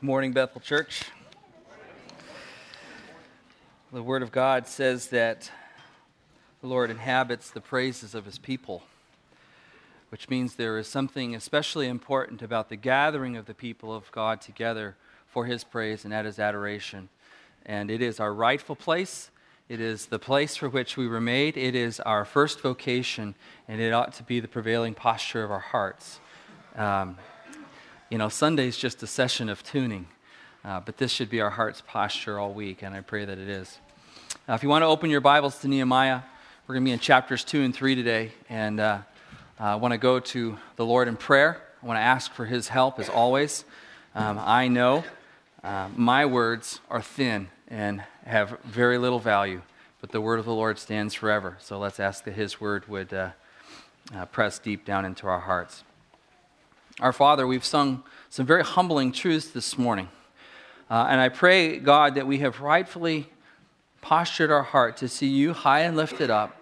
Morning, Bethel Church. The Word of God says that the Lord inhabits the praises of His people, which means there is something especially important about the gathering of the people of God together for His praise, and that is adoration. And it is our rightful place. It is the place for which we were made. It is our first vocation, and it ought to be the prevailing posture of our hearts. Um, you know, Sunday's just a session of tuning, uh, but this should be our heart's posture all week, and I pray that it is. Uh, if you want to open your Bibles to Nehemiah, we're going to be in chapters 2 and 3 today, and uh, I want to go to the Lord in prayer. I want to ask for his help as always. Um, I know uh, my words are thin and have very little value, but the word of the Lord stands forever. So let's ask that his word would uh, uh, press deep down into our hearts. Our Father, we've sung some very humbling truths this morning. Uh, and I pray, God, that we have rightfully postured our heart to see you high and lifted up,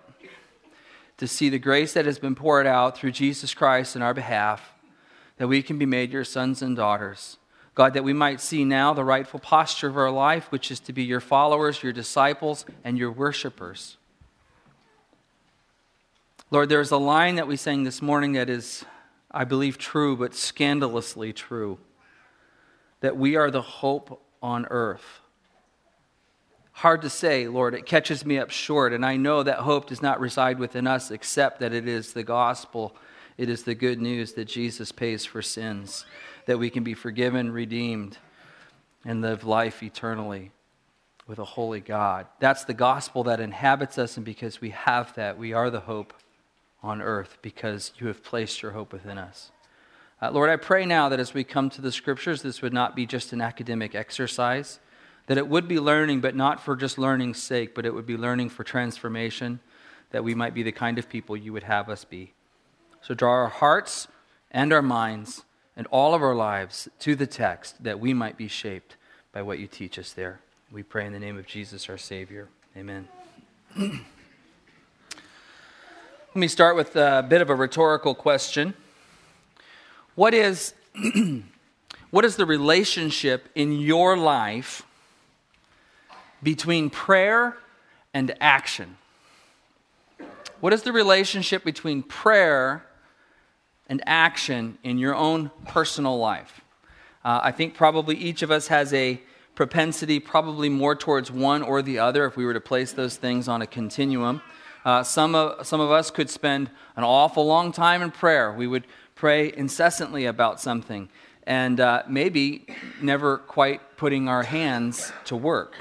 to see the grace that has been poured out through Jesus Christ in our behalf, that we can be made your sons and daughters. God, that we might see now the rightful posture of our life, which is to be your followers, your disciples, and your worshipers. Lord, there's a line that we sang this morning that is I believe, true, but scandalously true that we are the hope on earth. Hard to say, Lord. It catches me up short, and I know that hope does not reside within us except that it is the gospel. It is the good news that Jesus pays for sins, that we can be forgiven, redeemed, and live life eternally with a holy God. That's the gospel that inhabits us, and because we have that, we are the hope on earth because you have placed your hope within us. Uh, Lord, I pray now that as we come to the scriptures, this would not be just an academic exercise, that it would be learning, but not for just learning's sake, but it would be learning for transformation, that we might be the kind of people you would have us be. So draw our hearts and our minds and all of our lives to the text, that we might be shaped by what you teach us there. We pray in the name of Jesus, our Savior. Amen. Let me start with a bit of a rhetorical question. What is, what is the relationship in your life between prayer and action? What is the relationship between prayer and action in your own personal life? Uh, I think probably each of us has a propensity, probably more towards one or the other, if we were to place those things on a continuum. Uh, some, of, some of us could spend an awful long time in prayer. We would pray incessantly about something and uh, maybe never quite putting our hands to work.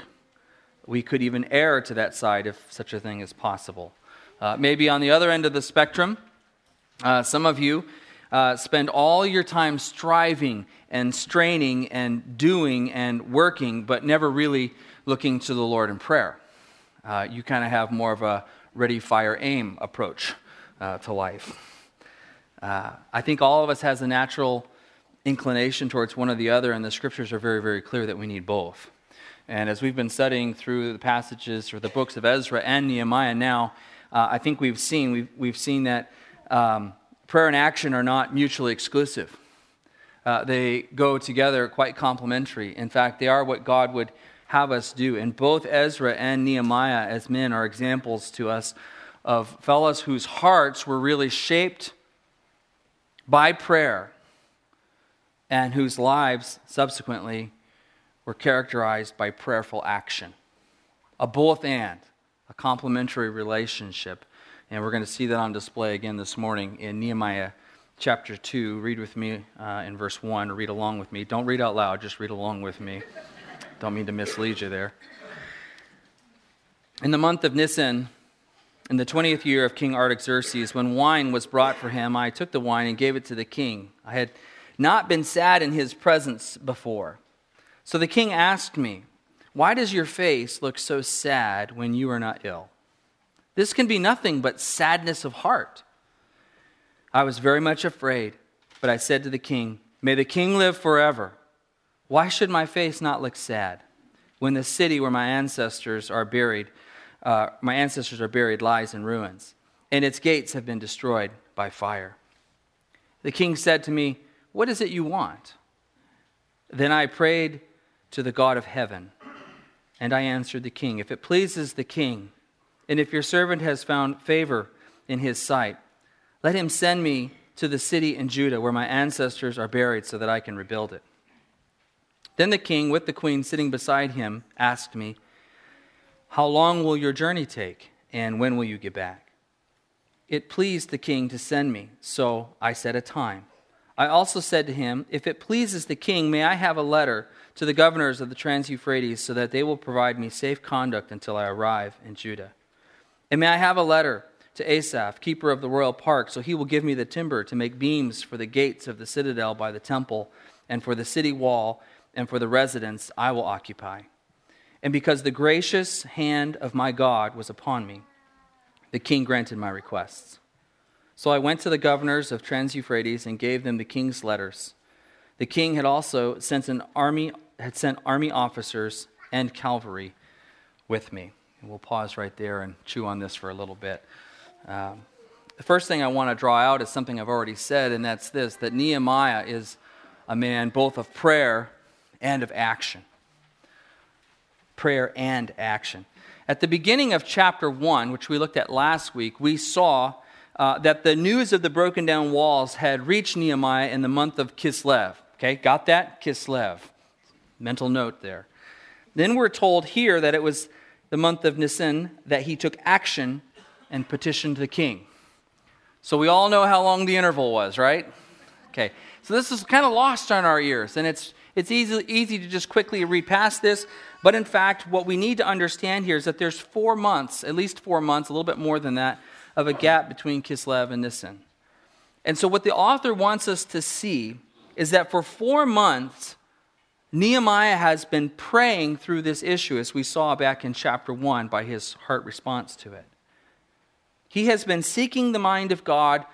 We could even err to that side if such a thing is possible. Uh, maybe on the other end of the spectrum, uh, some of you uh, spend all your time striving and straining and doing and working, but never really looking to the Lord in prayer. Uh, you kind of have more of a ready, fire, aim approach uh, to life. Uh, I think all of us has a natural inclination towards one or the other, and the scriptures are very, very clear that we need both. And as we've been studying through the passages or the books of Ezra and Nehemiah now, uh, I think we've seen we've, we've seen that um, prayer and action are not mutually exclusive. Uh, they go together quite complementary. In fact, they are what God would have us do. And both Ezra and Nehemiah, as men, are examples to us of fellows whose hearts were really shaped by prayer and whose lives subsequently were characterized by prayerful action. A both and, a complementary relationship. And we're going to see that on display again this morning in Nehemiah chapter 2. Read with me uh, in verse 1, or read along with me. Don't read out loud, just read along with me. Don't mean to mislead you there. In the month of Nisan, in the 20th year of King Artaxerxes, when wine was brought for him, I took the wine and gave it to the king. I had not been sad in his presence before. So the king asked me, Why does your face look so sad when you are not ill? This can be nothing but sadness of heart. I was very much afraid, but I said to the king, May the king live forever. Why should my face not look sad when the city where my ancestors are buried, uh, my ancestors are buried, lies in ruins, and its gates have been destroyed by fire? The king said to me, What is it you want? Then I prayed to the God of heaven, and I answered the king, If it pleases the king, and if your servant has found favor in his sight, let him send me to the city in Judah where my ancestors are buried so that I can rebuild it. Then the king, with the queen sitting beside him, asked me, How long will your journey take, and when will you get back? It pleased the king to send me, so I set a time. I also said to him, If it pleases the king, may I have a letter to the governors of the Trans Euphrates so that they will provide me safe conduct until I arrive in Judah? And may I have a letter to Asaph, keeper of the royal park, so he will give me the timber to make beams for the gates of the citadel by the temple, and for the city wall, and for the residence I will occupy. And because the gracious hand of my God was upon me, the king granted my requests. So I went to the governors of Trans Euphrates and gave them the king's letters. The king had also sent an army had sent army officers and cavalry with me. And we'll pause right there and chew on this for a little bit. Um, the first thing I want to draw out is something I've already said, and that's this that Nehemiah is a man both of prayer and of action. Prayer and action. At the beginning of chapter 1, which we looked at last week, we saw uh, that the news of the broken down walls had reached Nehemiah in the month of Kislev. Okay, got that? Kislev. Mental note there. Then we're told here that it was the month of Nisan that he took action and petitioned the king. So we all know how long the interval was, right? Okay. So this is kind of lost on our ears, and it's it's easy, easy to just quickly read past this. But in fact, what we need to understand here is that there's four months, at least four months, a little bit more than that, of a gap between Kislev and Nisan. And so, what the author wants us to see is that for four months, Nehemiah has been praying through this issue, as we saw back in chapter 1 by his heart response to it. He has been seeking the mind of God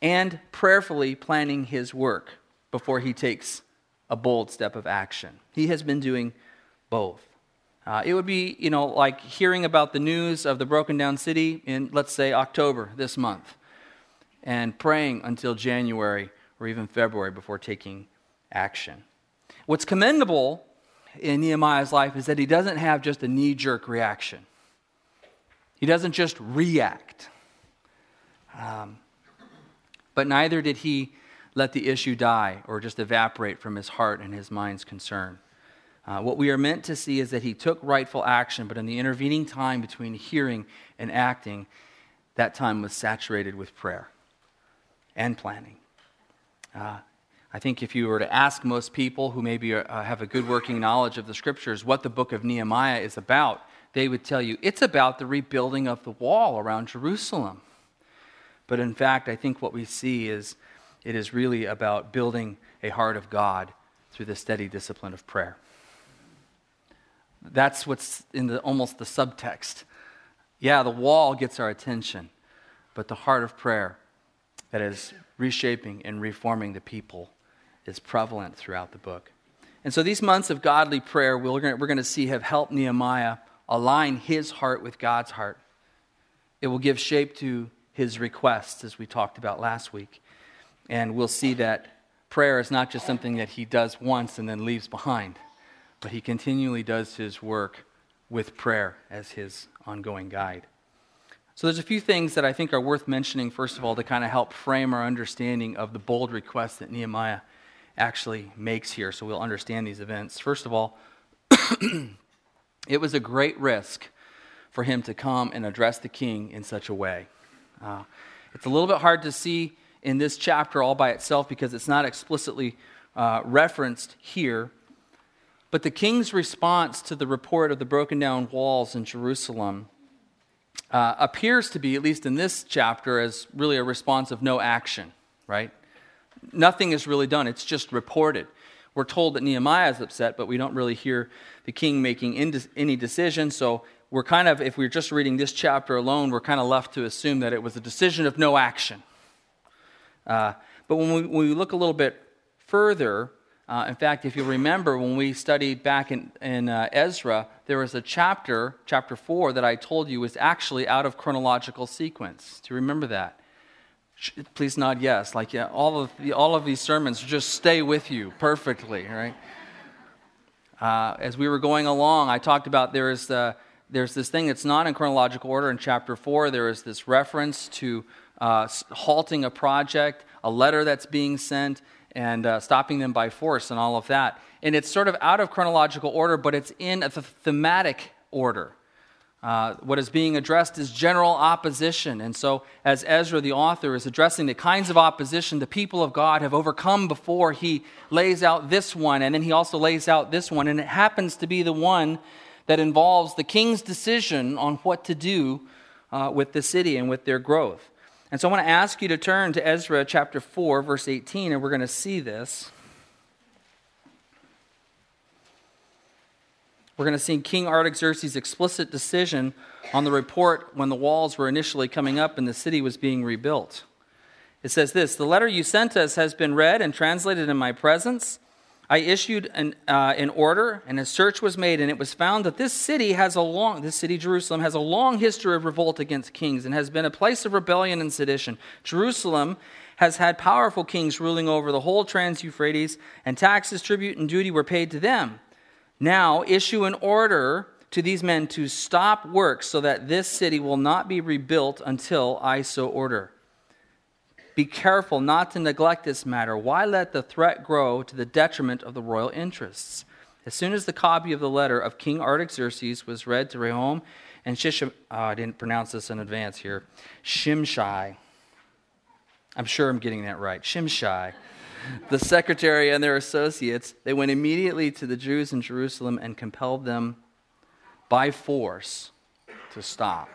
and prayerfully planning his work before he takes a bold step of action. He has been doing both. Uh, it would be, you know, like hearing about the news of the broken down city in, let's say, October this month, and praying until January or even February before taking action. What's commendable in Nehemiah's life is that he doesn't have just a knee jerk reaction, he doesn't just react. Um, but neither did he let the issue die or just evaporate from his heart and his mind's concern. Uh, what we are meant to see is that he took rightful action, but in the intervening time between hearing and acting, that time was saturated with prayer and planning. Uh, I think if you were to ask most people who maybe uh, have a good working knowledge of the scriptures what the book of Nehemiah is about, they would tell you it's about the rebuilding of the wall around Jerusalem. But in fact, I think what we see is it is really about building a heart of God through the steady discipline of prayer. That's what's in the, almost the subtext. Yeah, the wall gets our attention, but the heart of prayer that is reshaping and reforming the people is prevalent throughout the book. And so these months of godly prayer, we're going, we're going to see have helped Nehemiah align his heart with God's heart. It will give shape to his requests, as we talked about last week. And we'll see that prayer is not just something that he does once and then leaves behind, but he continually does his work with prayer as his ongoing guide. So there's a few things that I think are worth mentioning, first of all, to kind of help frame our understanding of the bold request that Nehemiah actually makes here so we'll understand these events. First of all, it was a great risk for him to come and address the king in such a way. Uh, it's a little bit hard to see in this chapter all by itself because it's not explicitly uh, referenced here. But the king's response to the report of the broken down walls in Jerusalem uh, appears to be, at least in this chapter, as really a response of no action, right? Nothing is really done, it's just reported. We're told that Nehemiah is upset, but we don't really hear the king making any decision. So we're kind of, if we're just reading this chapter alone, we're kind of left to assume that it was a decision of no action. Uh, but when we, when we, look a little bit further, uh, in fact, if you remember, when we studied back in, in uh, Ezra, there was a chapter, chapter 4, that I told you was actually out of chronological sequence. Do you remember that? Please nod yes. Like yeah, all, of the, all of these sermons just stay with you perfectly, right? Uh, as we were going along, I talked about there is the, there's this thing that's not in chronological order in chapter 4. There is this reference to uh, halting a project, a letter that's being sent, and uh, stopping them by force, and all of that. And it's sort of out of chronological order, but it's in a th- thematic order. Uh, what is being addressed is general opposition. And so, as Ezra, the author, is addressing the kinds of opposition the people of God have overcome before, he lays out this one, and then he also lays out this one. And it happens to be the one that involves the king's decision on what to do uh, with the city and with their growth. And so, I want to ask you to turn to Ezra chapter 4, verse 18, and we're going to see this. We're going to see King Artaxerxes' explicit decision on the report when the walls were initially coming up and the city was being rebuilt. It says this The letter you sent us has been read and translated in my presence. I issued an, uh, an order, and a search was made, and it was found that this city has a long, this city, Jerusalem, has a long history of revolt against kings and has been a place of rebellion and sedition. Jerusalem has had powerful kings ruling over the whole Trans Euphrates, and taxes, tribute, and duty were paid to them. Now issue an order to these men to stop work so that this city will not be rebuilt until I so order. Be careful not to neglect this matter. Why let the threat grow to the detriment of the royal interests? As soon as the copy of the letter of King Artaxerxes was read to Rehum and Shishim, oh, uh, I didn't pronounce this in advance here, Shimshai. I'm sure I'm getting that right. Shimshai the secretary and their associates, they went immediately to the Jews in Jerusalem and compelled them by force to stop.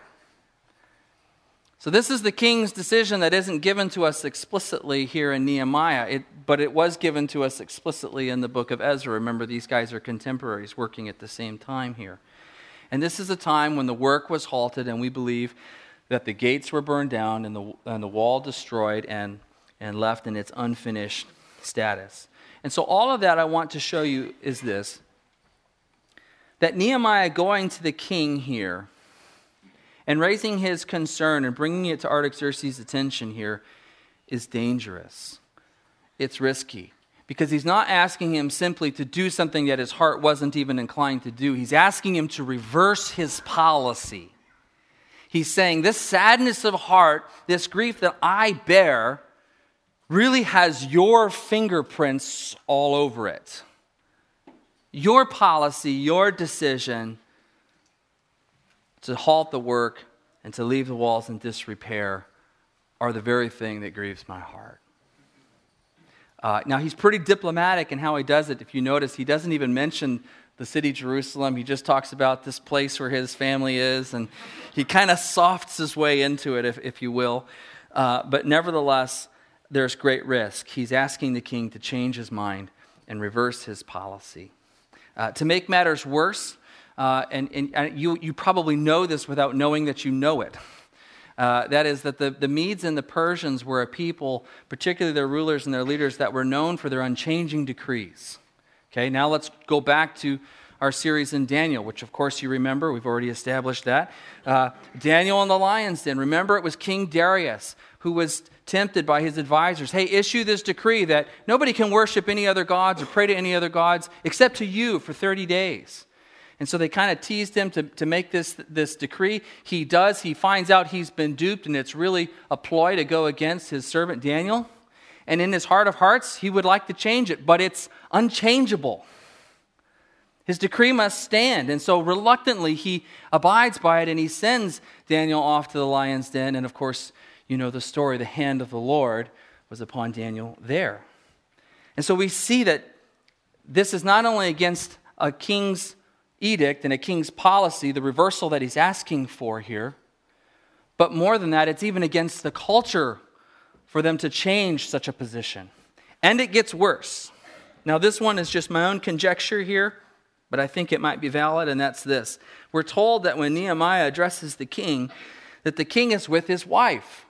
So, this is the king's decision that isn't given to us explicitly here in Nehemiah, it, but it was given to us explicitly in the book of Ezra. Remember, these guys are contemporaries working at the same time here. And this is a time when the work was halted, and we believe that the gates were burned down and the, and the wall destroyed and, and left in its unfinished status. And so, all of that I want to show you is this that Nehemiah going to the king here and raising his concern and bringing it to Artaxerxes' attention here is dangerous. It's risky because he's not asking him simply to do something that his heart wasn't even inclined to do. He's asking him to reverse his policy. He's saying, This sadness of heart, this grief that I bear, really has your fingerprints all over it. Your policy, your decision to halt the work and to leave the walls in disrepair are the very thing that grieves my heart. Uh, now, he's pretty diplomatic in how he does it. If you notice, he doesn't even mention the city Jerusalem. He just talks about this place where his family is, and he kind of softs his way into it, if, if you will. Uh, but nevertheless, there's great risk. He's asking the king to change his mind and reverse his policy. Uh, to make matters worse, uh, and, and, you, you probably know this without knowing that you know it. Uh, that is, that the, the Medes and the Persians were a people, particularly their rulers and their leaders, that were known for their unchanging decrees. Okay, now let's go back to our series in Daniel, which of course you remember. We've already established that. Uh, Daniel and the lion's den. Remember, it was King Darius who was tempted by his advisors hey, issue this decree that nobody can worship any other gods or pray to any other gods except to you for 30 days. And so they kind of teased him to, to make this, this decree. He does. He finds out he's been duped, and it's really a ploy to go against his servant Daniel. And in his heart of hearts, he would like to change it, but it's unchangeable. His decree must stand. And so reluctantly, he abides by it and he sends Daniel off to the lion's den. And of course, you know the story, the hand of the Lord was upon Daniel there. And so we see that this is not only against a king's edict and a king's policy, the reversal that he's asking for here, but more than that, it's even against the culture for them to change such a position. And it gets worse. Now, this one is just my own conjecture here, but I think it might be valid, and that's this. We're told that when Nehemiah addresses the king, that the king is with his wife.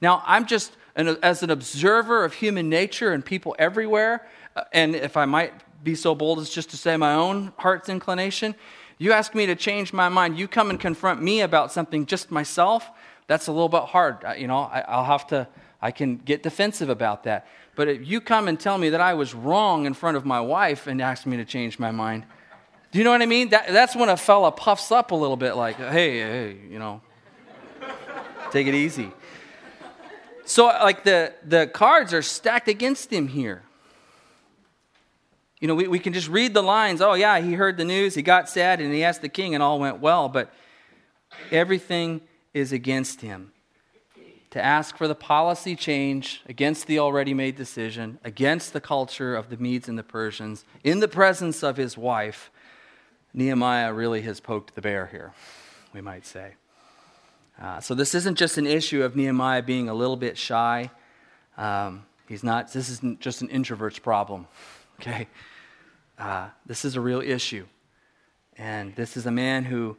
Now, I'm just, as an observer of human nature and people everywhere, uh, and if I might be so bold as just to say my own heart's inclination, you ask me to change my mind, you come and confront me about something just myself, that's a little bit hard. You know, I, will have to, I can get defensive about that. But if you come and tell me that I was wrong in front of my wife and ask me to change my mind, do you know what I mean? That, that's when a fella puffs up a little bit like, hey, hey, you know, take it easy. So, like, the, the cards are stacked against him here. You know, we, we can just read the lines. Oh, yeah, he heard the news, he got sad, and he asked the king, and all went well. But everything is against him. To ask for the policy change against the already made decision, against the culture of the Medes and the Persians, in the presence of his wife, Nehemiah really has poked the bear here, we might say. Uh, so this isn't just an issue of Nehemiah being a little bit shy. Um, he's not. This isn't just an introvert's problem. Okay, uh, this is a real issue, and this is a man who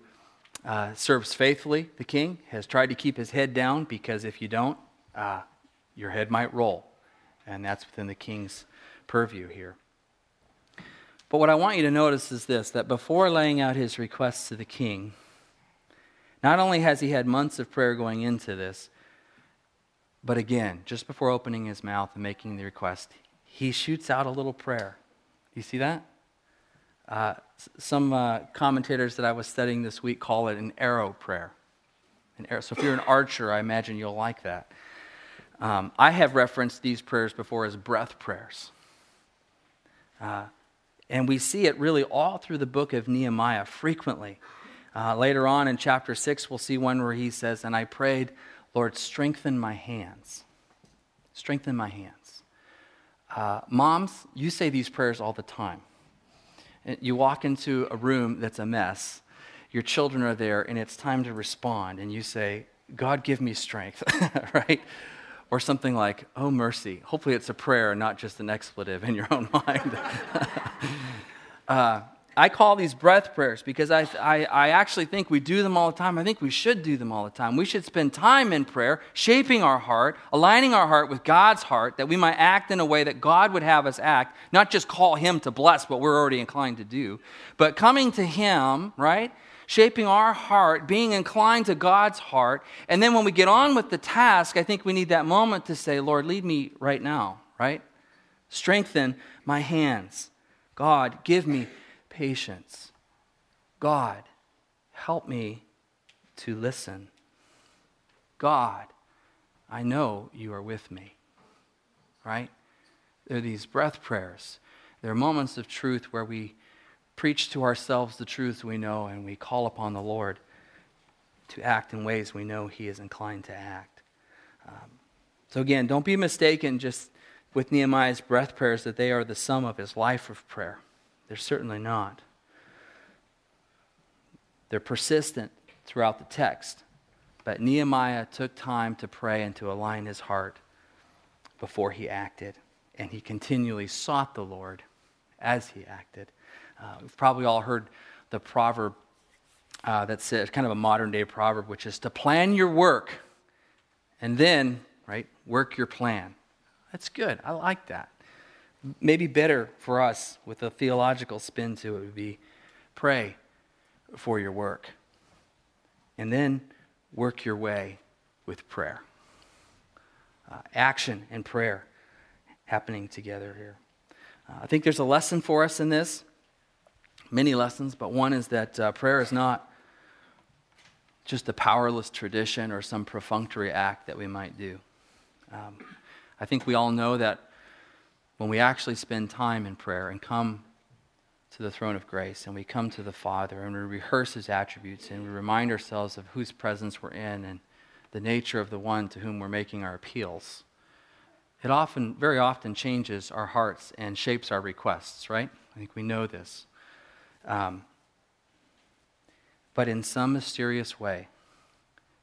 uh, serves faithfully. The king has tried to keep his head down because if you don't, uh, your head might roll, and that's within the king's purview here. But what I want you to notice is this: that before laying out his requests to the king. Not only has he had months of prayer going into this, but again, just before opening his mouth and making the request, he shoots out a little prayer. You see that? Uh, some uh, commentators that I was studying this week call it an arrow prayer. An arrow. So if you're an archer, I imagine you'll like that. Um, I have referenced these prayers before as breath prayers. Uh, and we see it really all through the book of Nehemiah frequently. Uh, later on in chapter 6, we'll see one where he says, And I prayed, Lord, strengthen my hands. Strengthen my hands. Uh, moms, you say these prayers all the time. You walk into a room that's a mess, your children are there, and it's time to respond, and you say, God, give me strength, right? Or something like, oh, mercy. Hopefully, it's a prayer, not just an expletive in your own mind. uh, I call these breath prayers because I, I, I, actually think we do them all the time. I think we should do them all the time. We should spend time in prayer, shaping our heart, aligning our heart with God's heart, that we might act in a way that God would have us act, not just call Him to bless what we're already inclined to do, but coming to Him, right? Shaping our heart, being inclined to God's heart. And then when we get on with the task, I think we need that moment to say, Lord, lead me right now, right? Strengthen my hands. God, give me patience. God, help me to listen. God, I know you are with me. Right? There are these breath prayers. There are moments of truth where we preach to ourselves the truths we know and we call upon the Lord to act in ways we know He is inclined to act. Um, so, again, don't be mistaken just with Nehemiah's breath prayers that they are the sum of his life of prayer. They're certainly not. They're persistent throughout the text. But Nehemiah took time to pray and to align his heart before he acted. And he continually sought the Lord as he acted. Uh, we've probably all heard the proverb uh, that says, kind of a modern day proverb, which is to plan your work and then, right, work your plan. That's good. I like that maybe better for us with a theological spin to it would be pray for your work. And then work your way with prayer. Uh, action and prayer happening together here. Uh, I think there's a lesson for us in this, many lessons, but one is that uh, prayer is not just a powerless tradition or some perfunctory act that we might do. Um, I think we all know that when we actually spend time in prayer and come to the throne of grace and we come to the Father and we rehearse his attributes and we remind ourselves of whose presence we're in and the nature of the one to whom we're making our appeals, it often, very often, changes our hearts and shapes our requests, right? I think we know this. Um, but in some mysterious way,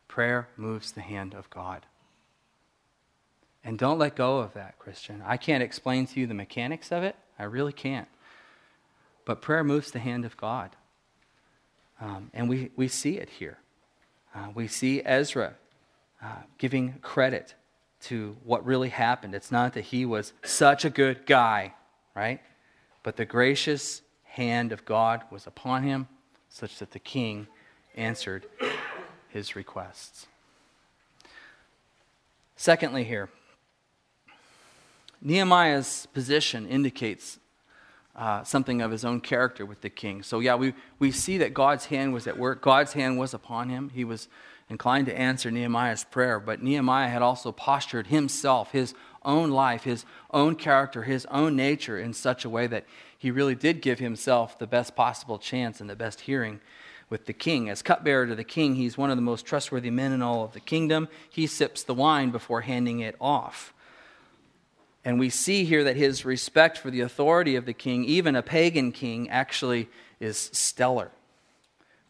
prayer moves the hand of God. And don't let go of that, Christian. I can't explain to you the mechanics of it. I really can't. But prayer moves the hand of God. Um, and we, we see it here. Uh, we see Ezra uh, giving credit to what really happened. It's not that he was such a good guy, right? But the gracious hand of God was upon him, such that the king answered his requests. Secondly, here, Nehemiah's position indicates uh, something of his own character with the king. So, yeah, we, we see that God's hand was at work. God's hand was upon him. He was inclined to answer Nehemiah's prayer, but Nehemiah had also postured himself, his own life, his own character, his own nature in such a way that he really did give himself the best possible chance and the best hearing with the king. As cupbearer to the king, he's one of the most trustworthy men in all of the kingdom. He sips the wine before handing it off. And we see here that his respect for the authority of the king, even a pagan king, actually is stellar.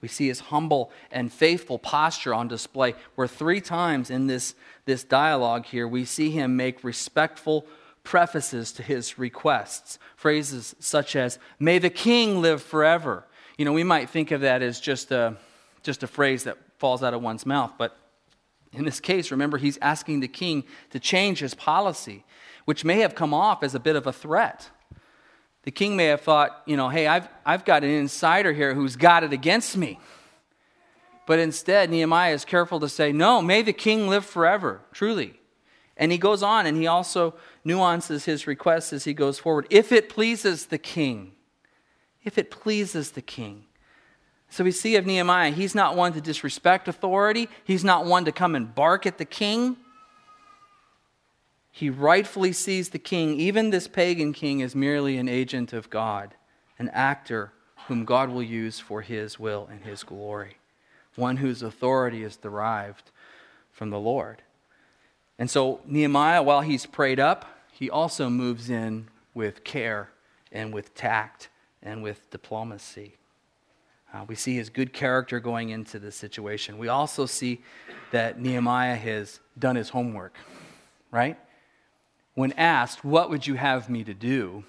We see his humble and faithful posture on display, where three times in this, this dialogue here, we see him make respectful prefaces to his requests. Phrases such as, May the king live forever. You know, we might think of that as just a, just a phrase that falls out of one's mouth, but in this case, remember, he's asking the king to change his policy which may have come off as a bit of a threat. The king may have thought, you know, hey, I've, I've got an insider here who's got it against me. But instead, Nehemiah is careful to say, no, may the king live forever, truly. And he goes on and he also nuances his request as he goes forward. If it pleases the king, if it pleases the king. So we see of Nehemiah, he's not one to disrespect authority, he's not one to come and bark at the king he rightfully sees the king, even this pagan king, as merely an agent of God, an actor whom God will use for his will and his glory, one whose authority is derived from the Lord. And so, Nehemiah, while he's prayed up, he also moves in with care and with tact and with diplomacy. Uh, we see his good character going into the situation. We also see that Nehemiah has done his homework, right? When asked, What would you have me to do?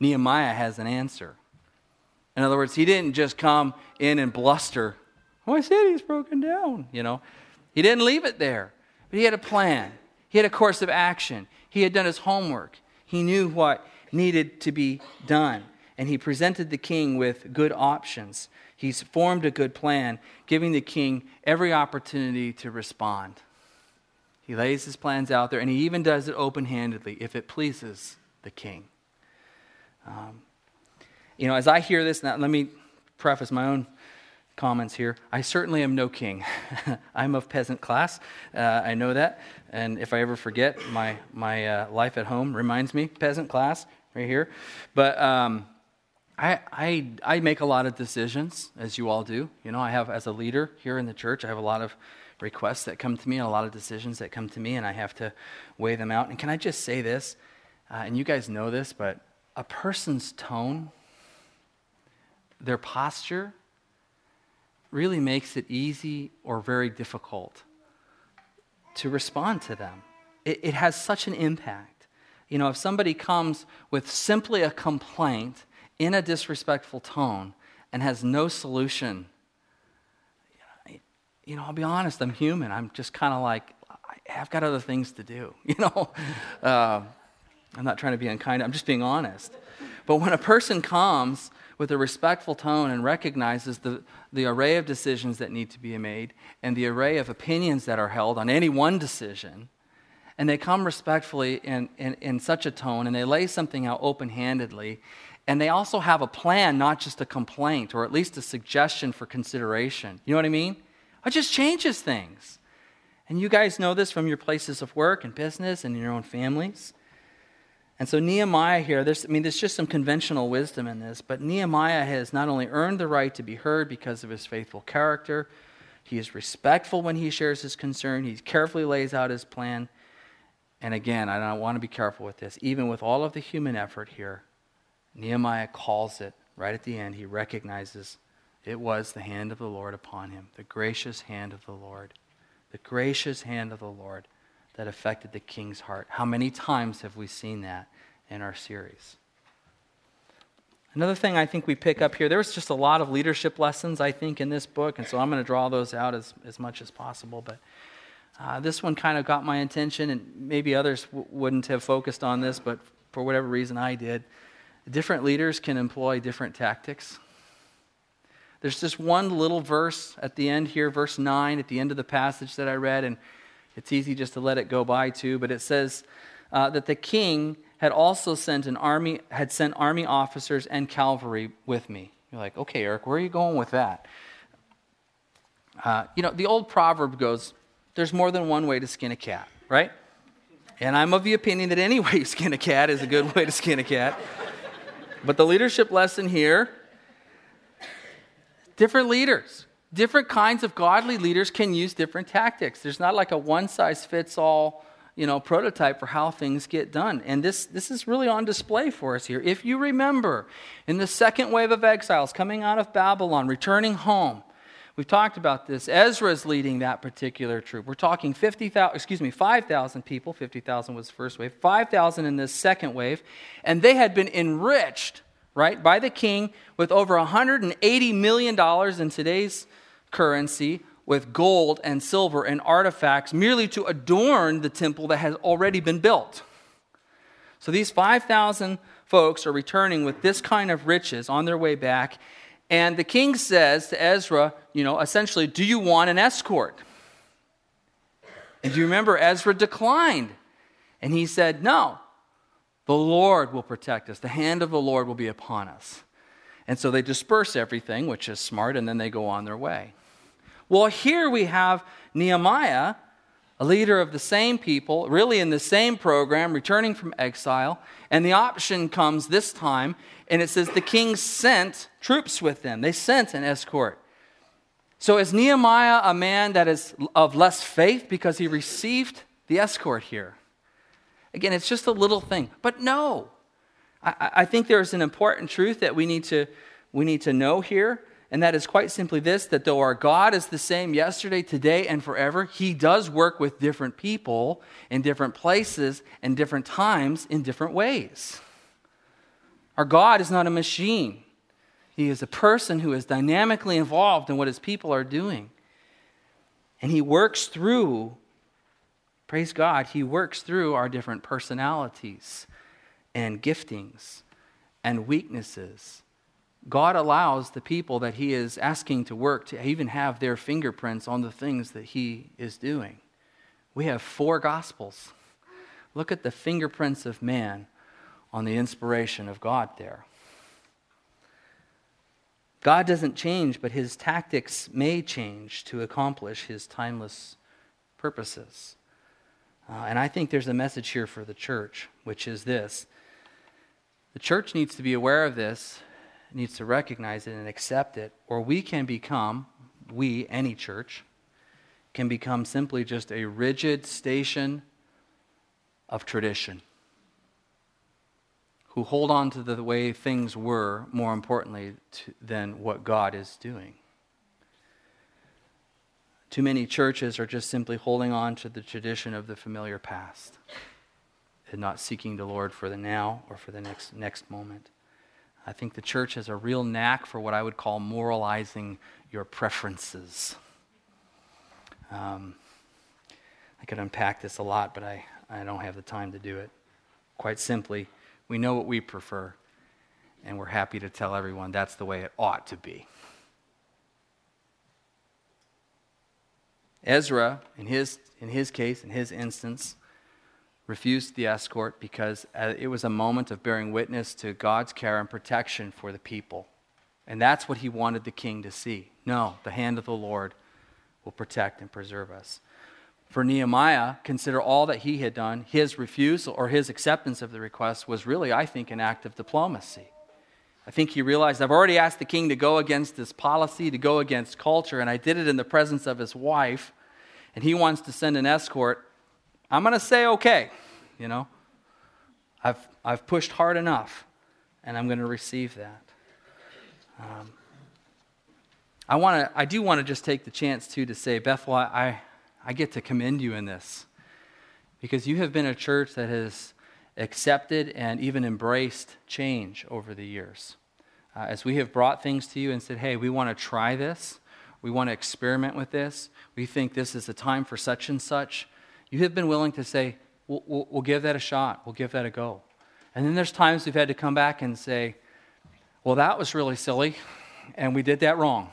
Nehemiah has an answer. In other words, he didn't just come in and bluster, oh, My I said broken down, you know. He didn't leave it there, but he had a plan, he had a course of action, he had done his homework, he knew what needed to be done, and he presented the king with good options. He's formed a good plan, giving the king every opportunity to respond. He lays his plans out there, and he even does it open handedly if it pleases the king. Um, you know, as I hear this, now let me preface my own comments here. I certainly am no king. I'm of peasant class. Uh, I know that. And if I ever forget, my, my uh, life at home reminds me peasant class right here. But um, I, I, I make a lot of decisions, as you all do. You know, I have, as a leader here in the church, I have a lot of requests that come to me and a lot of decisions that come to me, and I have to weigh them out. And can I just say this? Uh, and you guys know this, but a person's tone, their posture, really makes it easy or very difficult to respond to them. It, it has such an impact. You know, if somebody comes with simply a complaint in a disrespectful tone and has no solution you know, I'll be honest, I'm human. I'm just kind of like, I've got other things to do, you know. Uh, I'm not trying to be unkind, I'm just being honest. But when a person comes with a respectful tone and recognizes the, the array of decisions that need to be made and the array of opinions that are held on any one decision, and they come respectfully in, in, in such a tone and they lay something out open handedly, and they also have a plan, not just a complaint or at least a suggestion for consideration. You know what I mean? It just changes things. And you guys know this from your places of work and business and in your own families. And so Nehemiah here, there's, I mean, there's just some conventional wisdom in this, but Nehemiah has not only earned the right to be heard because of his faithful character, he is respectful when he shares his concern, he carefully lays out his plan. And again, I want to be careful with this. Even with all of the human effort here, Nehemiah calls it right at the end. He recognizes it was the hand of the Lord upon him, the gracious hand of the Lord, the gracious hand of the Lord that affected the king's heart. How many times have we seen that in our series? Another thing I think we pick up here, there was just a lot of leadership lessons, I think, in this book, and so I'm going to draw those out as, as much as possible. But uh, this one kind of got my attention, and maybe others w- wouldn't have focused on this, but for whatever reason I did. Different leaders can employ different tactics. There's just one little verse at the end here, verse 9, at the end of the passage that I read, and it's easy just to let it go by too, but it says, uh, that the king had also sent an army, had sent army officers and cavalry with me. You're like, okay, Eric, where are you going with that? Uh, you know, the old proverb goes, there's more than one way to skin a cat, right? And I'm of the opinion that any way you skin a cat is a good way to skin a cat. But the leadership lesson here different leaders, different kinds of godly leaders can use different tactics. There's not like a one size fits all you know, prototype for how things get done. And this, this is really on display for us here. If you remember, in the second wave of exiles coming out of Babylon, returning home, We've talked about this. Ezra is leading that particular troop. We're talking 50,000, excuse me, 5,000 people. 50,000 was the first wave. 5,000 in this second wave. And they had been enriched, right, by the king with over $180 million in today's currency with gold and silver and artifacts merely to adorn the temple that has already been built. So these 5,000 folks are returning with this kind of riches on their way back. And the king says to Ezra, you know, essentially, do you want an escort? And do you remember Ezra declined? And he said, no, the Lord will protect us. The hand of the Lord will be upon us. And so they disperse everything, which is smart, and then they go on their way. Well, here we have Nehemiah, a leader of the same people, really in the same program, returning from exile. And the option comes this time, and it says the king sent troops with them. They sent an escort. So is Nehemiah a man that is of less faith because he received the escort here? Again, it's just a little thing. But no. I, I think there's an important truth that we need to, we need to know here. And that is quite simply this that though our God is the same yesterday, today, and forever, He does work with different people in different places and different times in different ways. Our God is not a machine, He is a person who is dynamically involved in what His people are doing. And He works through, praise God, He works through our different personalities and giftings and weaknesses. God allows the people that He is asking to work to even have their fingerprints on the things that He is doing. We have four gospels. Look at the fingerprints of man on the inspiration of God there. God doesn't change, but his tactics may change to accomplish his timeless purposes. Uh, and I think there's a message here for the church, which is this the church needs to be aware of this, needs to recognize it and accept it, or we can become, we, any church, can become simply just a rigid station of tradition who hold on to the way things were, more importantly, to, than what God is doing. Too many churches are just simply holding on to the tradition of the familiar past and not seeking the Lord for the now or for the next, next moment. I think the church has a real knack for what I would call moralizing your preferences. Um, I could unpack this a lot, but I, I don't have the time to do it. Quite simply, we know what we prefer, and we're happy to tell everyone that's the way it ought to be. Ezra, in his, in his case, in his instance, refused the escort because uh, it was a moment of bearing witness to God's care and protection for the people. And that's what he wanted the king to see. No, the hand of the Lord will protect and preserve us for Nehemiah, consider all that he had done. His refusal or his acceptance of the request was really, I think, an act of diplomacy. I think he realized I've already asked the king to go against his policy, to go against culture, and I did it in the presence of his wife, and he wants to send an escort. I'm going to say, okay, you know, I've, I've pushed hard enough, and I'm going to receive that. Um, I, wanna, I do want to just take the chance, too, to say, Bethel, I, I get to commend you in this because you have been a church that has accepted and even embraced change over the years. Uh, as we have brought things to you and said, hey, we want to try this, we want to experiment with this, we think this is a time for such and such, you have been willing to say, we'll, we'll, we'll give that a shot, we'll give that a go. And then there's times we've had to come back and say, well, that was really silly, and we did that wrong.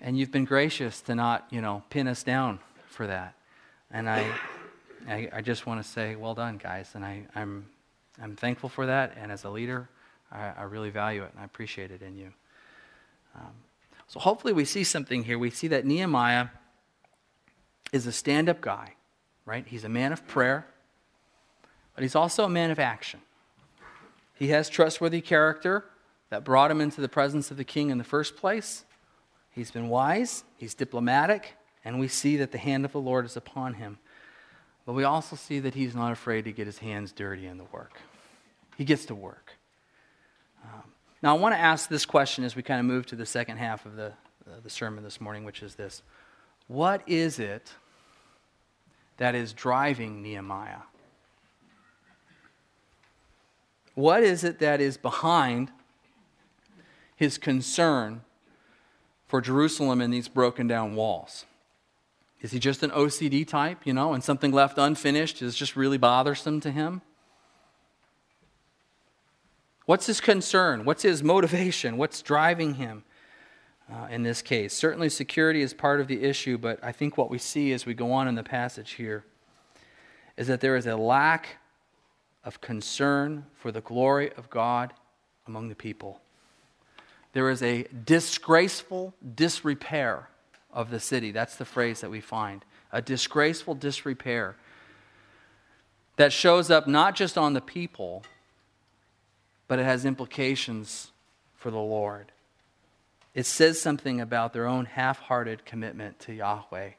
And you've been gracious to not, you know, pin us down for that. And I, I, I just want to say, well done, guys. And I, I'm, I'm thankful for that. And as a leader, I, I really value it and I appreciate it in you. Um, so hopefully we see something here. We see that Nehemiah is a stand up guy, right? He's a man of prayer, but he's also a man of action. He has trustworthy character that brought him into the presence of the king in the first place. He's been wise, he's diplomatic, and we see that the hand of the Lord is upon him. But we also see that he's not afraid to get his hands dirty in the work. He gets to work. Um, now, I want to ask this question as we kind of move to the second half of the, uh, the sermon this morning, which is this What is it that is driving Nehemiah? What is it that is behind his concern for Jerusalem and these broken down walls? Is he just an OCD type, you know, and something left unfinished is just really bothersome to him? What's his concern? What's his motivation? What's driving him uh, in this case? Certainly, security is part of the issue, but I think what we see as we go on in the passage here is that there is a lack of concern for the glory of God among the people. There is a disgraceful disrepair of the city. That's the phrase that we find. A disgraceful disrepair that shows up not just on the people, but it has implications for the Lord. It says something about their own half hearted commitment to Yahweh,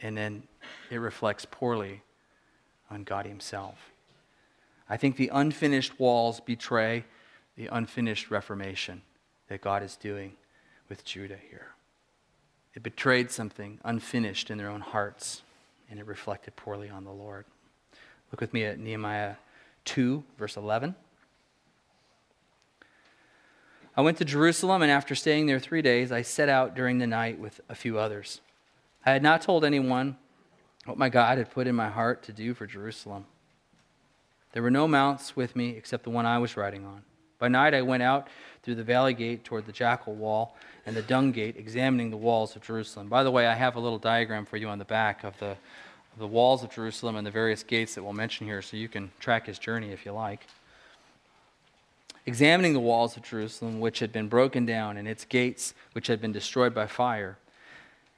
and then it reflects poorly on God Himself. I think the unfinished walls betray the unfinished reformation that God is doing with Judah here. It betrayed something unfinished in their own hearts, and it reflected poorly on the Lord. Look with me at Nehemiah 2, verse 11. I went to Jerusalem, and after staying there three days, I set out during the night with a few others. I had not told anyone what my God had put in my heart to do for Jerusalem. There were no mounts with me except the one I was riding on. By night I went out through the valley gate toward the jackal well and the dung gate, examining the walls of Jerusalem. By the way, I have a little diagram for you on the back of the, of the walls of Jerusalem and the various gates that we'll mention here, so you can track his journey if you like. Examining the walls of Jerusalem, which had been broken down, and its gates, which had been destroyed by fire.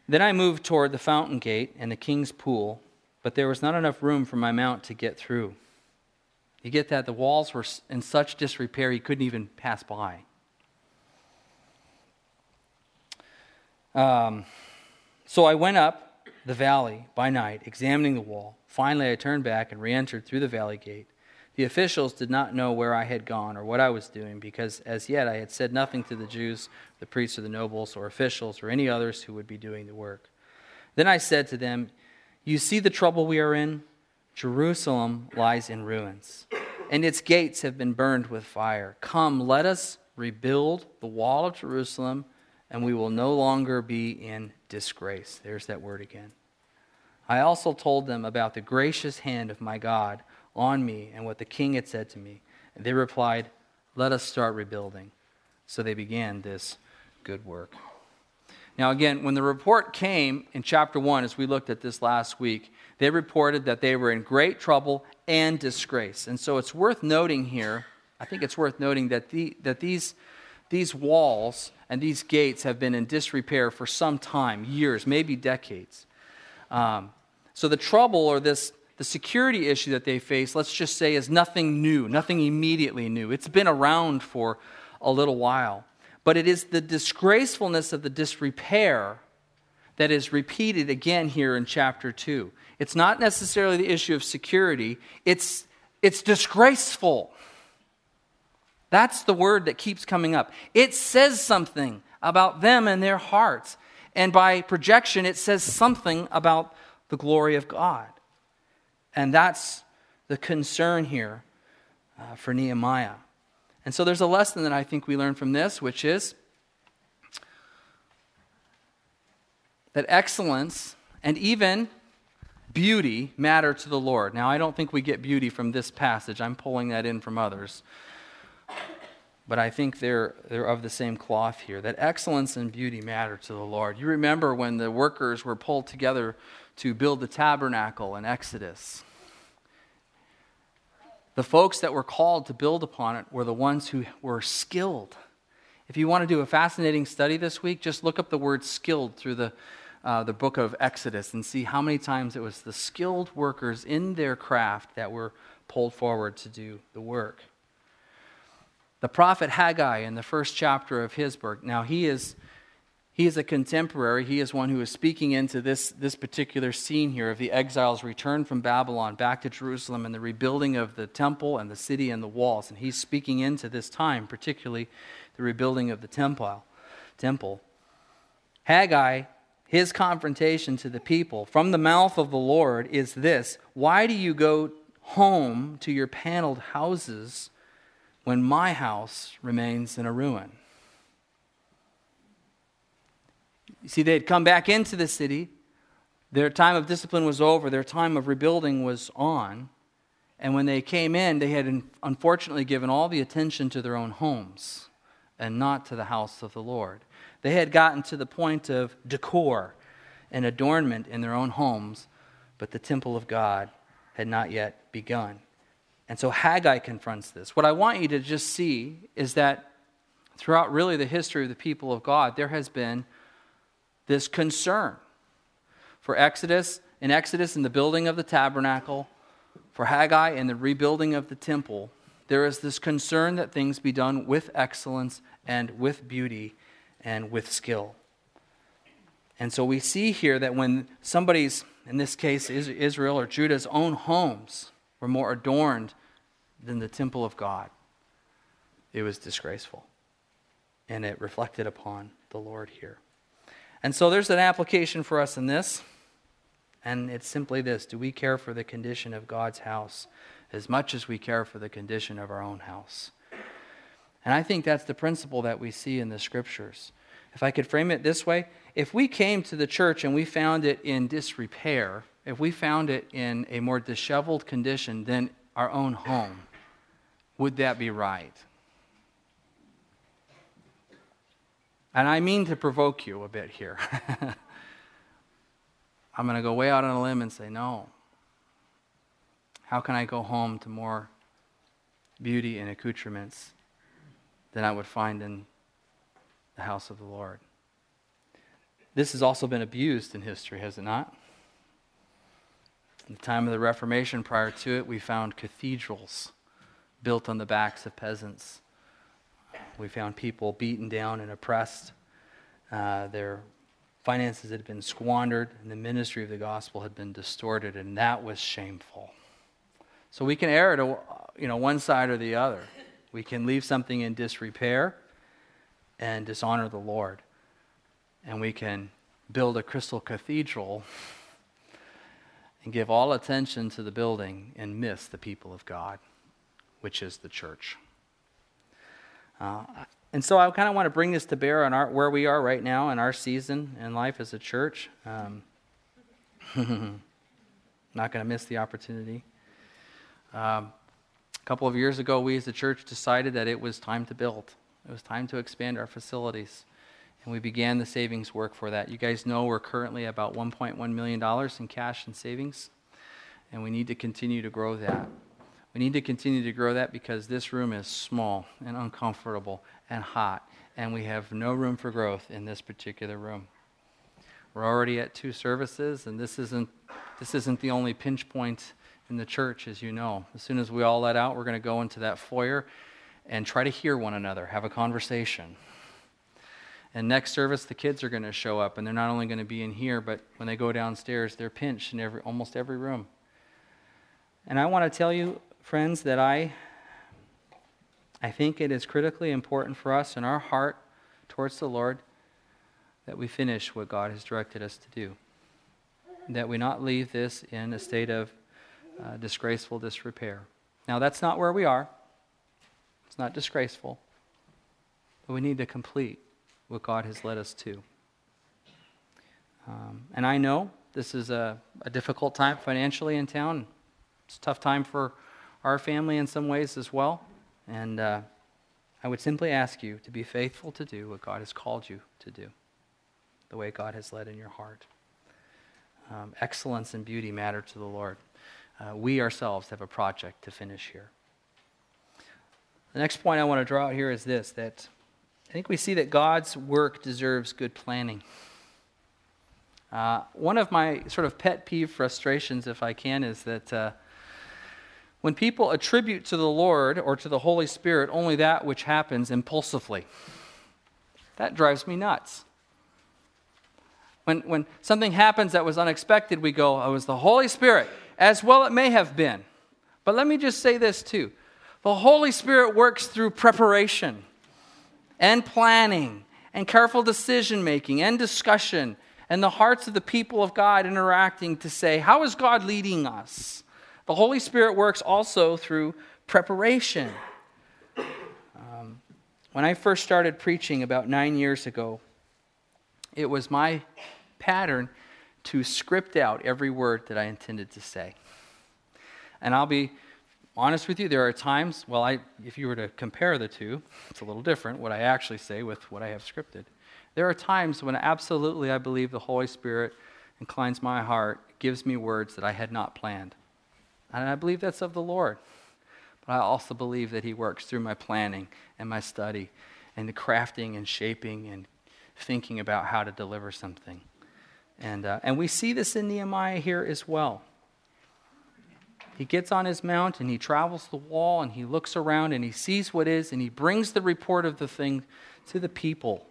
Then I moved toward the fountain gate and the king's pool, but there was not enough room for my mount to get through. You get that? The walls were in such disrepair, he couldn't even pass by. Um, so I went up the valley by night, examining the wall. Finally, I turned back and re entered through the valley gate. The officials did not know where I had gone or what I was doing, because as yet I had said nothing to the Jews, the priests, or the nobles, or officials, or any others who would be doing the work. Then I said to them, You see the trouble we are in? Jerusalem lies in ruins, and its gates have been burned with fire. Come, let us rebuild the wall of Jerusalem, and we will no longer be in disgrace. There's that word again. I also told them about the gracious hand of my God on me and what the king had said to me. And they replied, Let us start rebuilding. So they began this good work. Now, again, when the report came in chapter 1, as we looked at this last week, they reported that they were in great trouble and disgrace. And so it's worth noting here, I think it's worth noting that, the, that these, these walls and these gates have been in disrepair for some time, years, maybe decades. Um, so the trouble or this, the security issue that they face, let's just say, is nothing new, nothing immediately new. It's been around for a little while. But it is the disgracefulness of the disrepair that is repeated again here in chapter 2. It's not necessarily the issue of security, it's, it's disgraceful. That's the word that keeps coming up. It says something about them and their hearts. And by projection, it says something about the glory of God. And that's the concern here uh, for Nehemiah. And so there's a lesson that I think we learn from this, which is that excellence and even beauty matter to the Lord. Now, I don't think we get beauty from this passage. I'm pulling that in from others. But I think they're, they're of the same cloth here that excellence and beauty matter to the Lord. You remember when the workers were pulled together to build the tabernacle in Exodus. The folks that were called to build upon it were the ones who were skilled. If you want to do a fascinating study this week, just look up the word skilled through the, uh, the book of Exodus and see how many times it was the skilled workers in their craft that were pulled forward to do the work. The prophet Haggai in the first chapter of his book, now he is he is a contemporary. He is one who is speaking into this, this particular scene here of the exiles' return from Babylon back to Jerusalem and the rebuilding of the temple and the city and the walls. And he's speaking into this time, particularly the rebuilding of the temple. temple. Haggai, his confrontation to the people from the mouth of the Lord is this Why do you go home to your paneled houses when my house remains in a ruin? You see, they had come back into the city. Their time of discipline was over, their time of rebuilding was on. And when they came in, they had unfortunately given all the attention to their own homes and not to the house of the Lord. They had gotten to the point of decor and adornment in their own homes, but the temple of God had not yet begun. And so Haggai confronts this. What I want you to just see is that throughout really the history of the people of God, there has been this concern. For Exodus, in Exodus, in the building of the tabernacle, for Haggai, in the rebuilding of the temple, there is this concern that things be done with excellence and with beauty and with skill. And so we see here that when somebody's, in this case, Israel or Judah's own homes were more adorned than the temple of God, it was disgraceful. And it reflected upon the Lord here. And so there's an application for us in this, and it's simply this Do we care for the condition of God's house as much as we care for the condition of our own house? And I think that's the principle that we see in the scriptures. If I could frame it this way, if we came to the church and we found it in disrepair, if we found it in a more disheveled condition than our own home, would that be right? And I mean to provoke you a bit here. I'm going to go way out on a limb and say, no. How can I go home to more beauty and accoutrements than I would find in the house of the Lord? This has also been abused in history, has it not? In the time of the Reformation, prior to it, we found cathedrals built on the backs of peasants we found people beaten down and oppressed. Uh, their finances had been squandered, and the ministry of the gospel had been distorted, and that was shameful. So we can err to you know one side or the other. We can leave something in disrepair and dishonor the Lord, and we can build a crystal cathedral and give all attention to the building and miss the people of God, which is the church. Uh, and so I kind of want to bring this to bear on our, where we are right now in our season in life as a church. Um, not going to miss the opportunity. Um, a couple of years ago, we as a church decided that it was time to build. It was time to expand our facilities. And we began the savings work for that. You guys know we're currently about $1.1 million in cash and savings, and we need to continue to grow that. We need to continue to grow that because this room is small and uncomfortable and hot, and we have no room for growth in this particular room. We're already at two services, and this isn't, this isn't the only pinch point in the church, as you know. As soon as we all let out, we're going to go into that foyer and try to hear one another, have a conversation. And next service, the kids are going to show up, and they're not only going to be in here, but when they go downstairs, they're pinched in every, almost every room. And I want to tell you, friends, that I, I think it is critically important for us in our heart towards the Lord that we finish what God has directed us to do. That we not leave this in a state of uh, disgraceful disrepair. Now, that's not where we are. It's not disgraceful. But we need to complete what God has led us to. Um, and I know this is a, a difficult time financially in town. It's a tough time for our family in some ways as well. And uh, I would simply ask you to be faithful to do what God has called you to do, the way God has led in your heart. Um, excellence and beauty matter to the Lord. Uh, we ourselves have a project to finish here. The next point I want to draw out here is this that I think we see that God's work deserves good planning. Uh, one of my sort of pet peeve frustrations, if I can, is that uh, when people attribute to the Lord or to the Holy Spirit only that which happens impulsively, that drives me nuts. When, when something happens that was unexpected, we go, oh, it was the Holy Spirit. As well, it may have been. But let me just say this too the Holy Spirit works through preparation and planning and careful decision making and discussion and the hearts of the people of God interacting to say, How is God leading us? The Holy Spirit works also through preparation. Um, when I first started preaching about nine years ago, it was my pattern to script out every word that I intended to say. And I'll be honest with you, there are times, well, I, if you were to compare the two, it's a little different what I actually say with what I have scripted. There are times when absolutely I believe the Holy Spirit inclines my heart, gives me words that I had not planned. And I believe that's of the Lord. But I also believe that He works through my planning and my study and the crafting and shaping and thinking about how to deliver something. And, uh, and we see this in Nehemiah here as well. He gets on his mount and he travels the wall and he looks around and he sees what is and he brings the report of the thing to the people.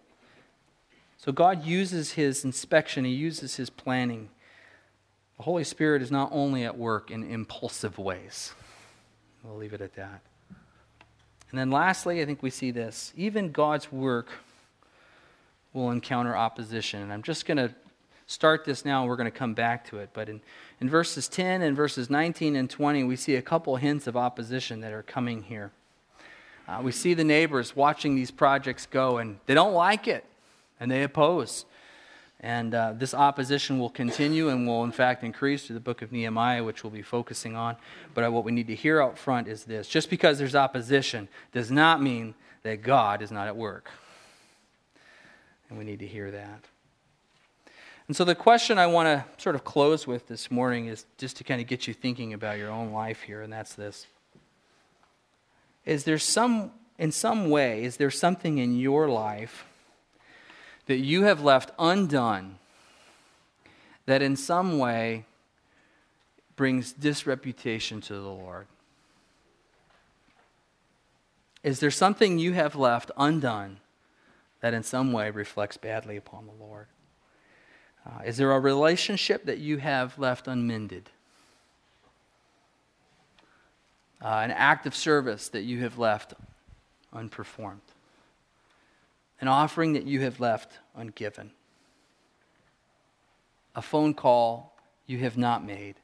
So God uses his inspection, he uses his planning. The Holy Spirit is not only at work in impulsive ways. We'll leave it at that. And then lastly, I think we see this. Even God's work will encounter opposition. And I'm just going to start this now, and we're going to come back to it. But in, in verses 10 and verses 19 and 20, we see a couple hints of opposition that are coming here. Uh, we see the neighbors watching these projects go, and they don't like it, and they oppose. And uh, this opposition will continue and will, in fact, increase through the book of Nehemiah, which we'll be focusing on. But uh, what we need to hear out front is this just because there's opposition does not mean that God is not at work. And we need to hear that. And so, the question I want to sort of close with this morning is just to kind of get you thinking about your own life here, and that's this. Is there some, in some way, is there something in your life that you have left undone that in some way brings disreputation to the Lord? Is there something you have left undone that in some way reflects badly upon the Lord? Uh, is there a relationship that you have left unmended? Uh, an act of service that you have left unperformed? An offering that you have left ungiven? A phone call you have not made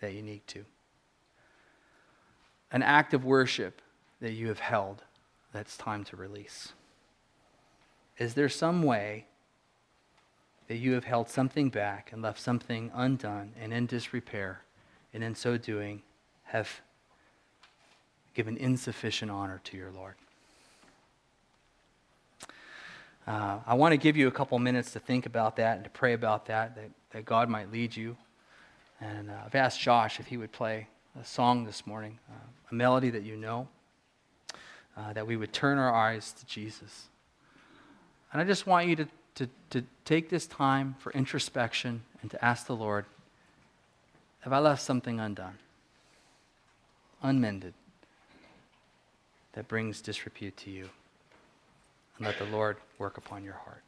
that you need to? An act of worship that you have held that's time to release? Is there some way that you have held something back and left something undone and in disrepair, and in so doing have given insufficient honor to your Lord? Uh, I want to give you a couple minutes to think about that and to pray about that, that, that God might lead you. And uh, I've asked Josh if he would play a song this morning, uh, a melody that you know, uh, that we would turn our eyes to Jesus. And I just want you to, to, to take this time for introspection and to ask the Lord, have I left something undone, unmended, that brings disrepute to you? And let the Lord work upon your heart.